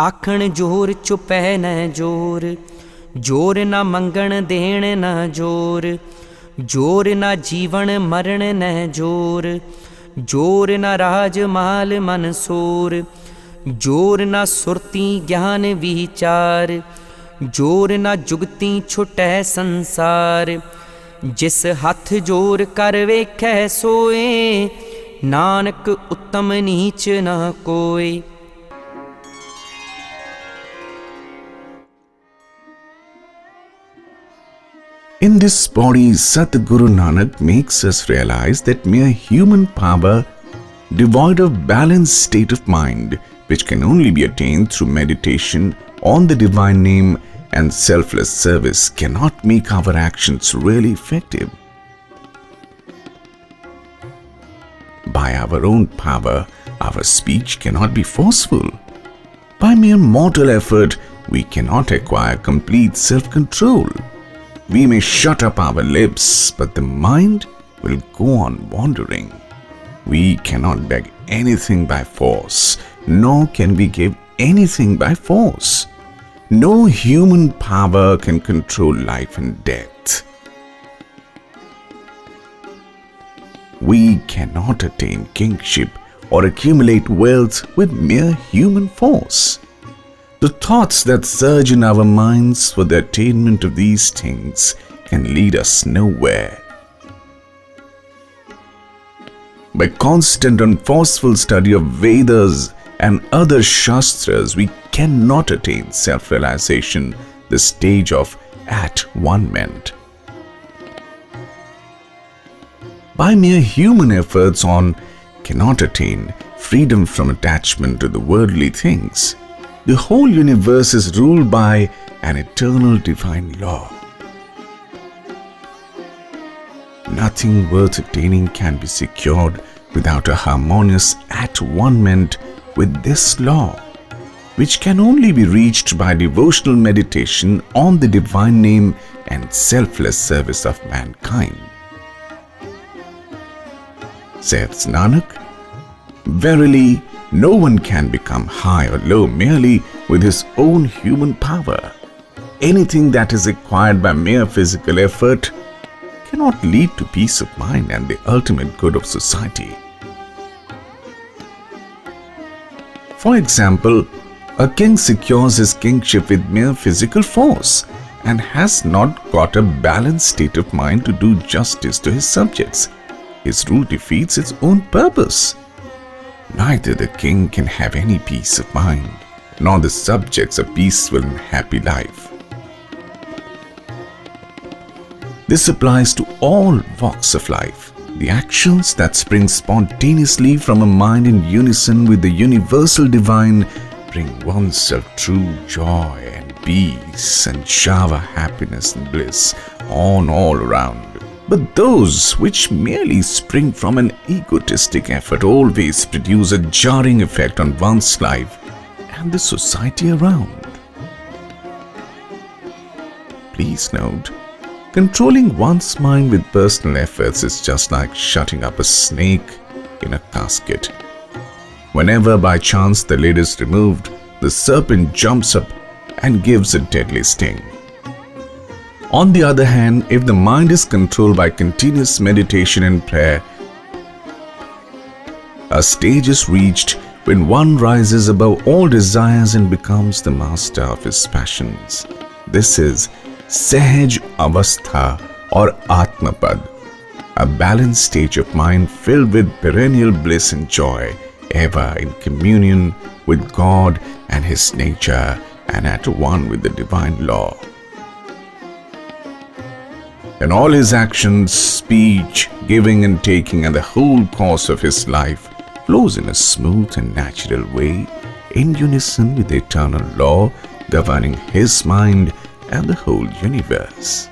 ਆਖਣ ਜੋਰ ਚੁਪੈ ਨ ਜੋਰ ਜੋਰ ਨਾ ਮੰਗਣ ਦੇਣ ਨਾ ਜੋਰ ਜੋਰ ਨਾ ਜੀਵਨ ਮਰਨ ਨ ਜੋਰ ਜੋਰ ਨਾ ਰਾਜ ਮਾਲ ਮਨ ਸੋਰ ਜੋਰ ਨਾ ਸੁਰਤੀ ਗਿਆਨ ਵਿਚਾਰ ਜੋਰ ਨਾ ਜੁਗਤੀ ਛੁਟੈ ਸੰਸਾਰ ਜਿਸ ਹੱਥ ਜੋਰ ਕਰ ਵੇਖੈ ਸੋਏ ਨਾਨਕ ਉਤਮ ਨੀਚ ਨਾ ਕੋਏ In this Pauri, Satguru Nanak makes us realize that mere human power, devoid of balanced state of mind, which can only be attained through meditation on the divine name and selfless service, cannot make our actions really effective. By our own power, our speech cannot be forceful. By mere mortal effort, we cannot acquire complete self control. We may shut up our lips, but the mind will go on wandering. We cannot beg anything by force, nor can we give anything by force. No human power can control life and death. We cannot attain kingship or accumulate wealth with mere human force. The thoughts that surge in our minds for the attainment of these things can lead us nowhere. By constant and forceful study of Vedas and other Shastras, we cannot attain self realization, the stage of at one ment. By mere human efforts, on cannot attain freedom from attachment to the worldly things. The whole universe is ruled by an eternal divine law. Nothing worth attaining can be secured without a harmonious at one with this law, which can only be reached by devotional meditation on the divine name and selfless service of mankind. Says Nanak, Verily, no one can become high or low merely with his own human power. Anything that is acquired by mere physical effort cannot lead to peace of mind and the ultimate good of society. For example, a king secures his kingship with mere physical force and has not got a balanced state of mind to do justice to his subjects. His rule defeats its own purpose. Neither the king can have any peace of mind, nor the subjects a peaceful and happy life. This applies to all walks of life. The actions that spring spontaneously from a mind in unison with the universal divine bring oneself true joy and peace and shower happiness and bliss on all around. But those which merely spring from an egotistic effort always produce a jarring effect on one's life and the society around. Please note, controlling one's mind with personal efforts is just like shutting up a snake in a casket. Whenever by chance the lid is removed, the serpent jumps up and gives a deadly sting. On the other hand, if the mind is controlled by continuous meditation and prayer, a stage is reached when one rises above all desires and becomes the master of his passions. This is Sahaj Avastha or Atmapad, a balanced stage of mind filled with perennial bliss and joy, ever in communion with God and His nature and at one with the divine law and all his actions, speech, giving and taking, and the whole course of his life flows in a smooth and natural way, in unison with the eternal law governing his mind and the whole universe.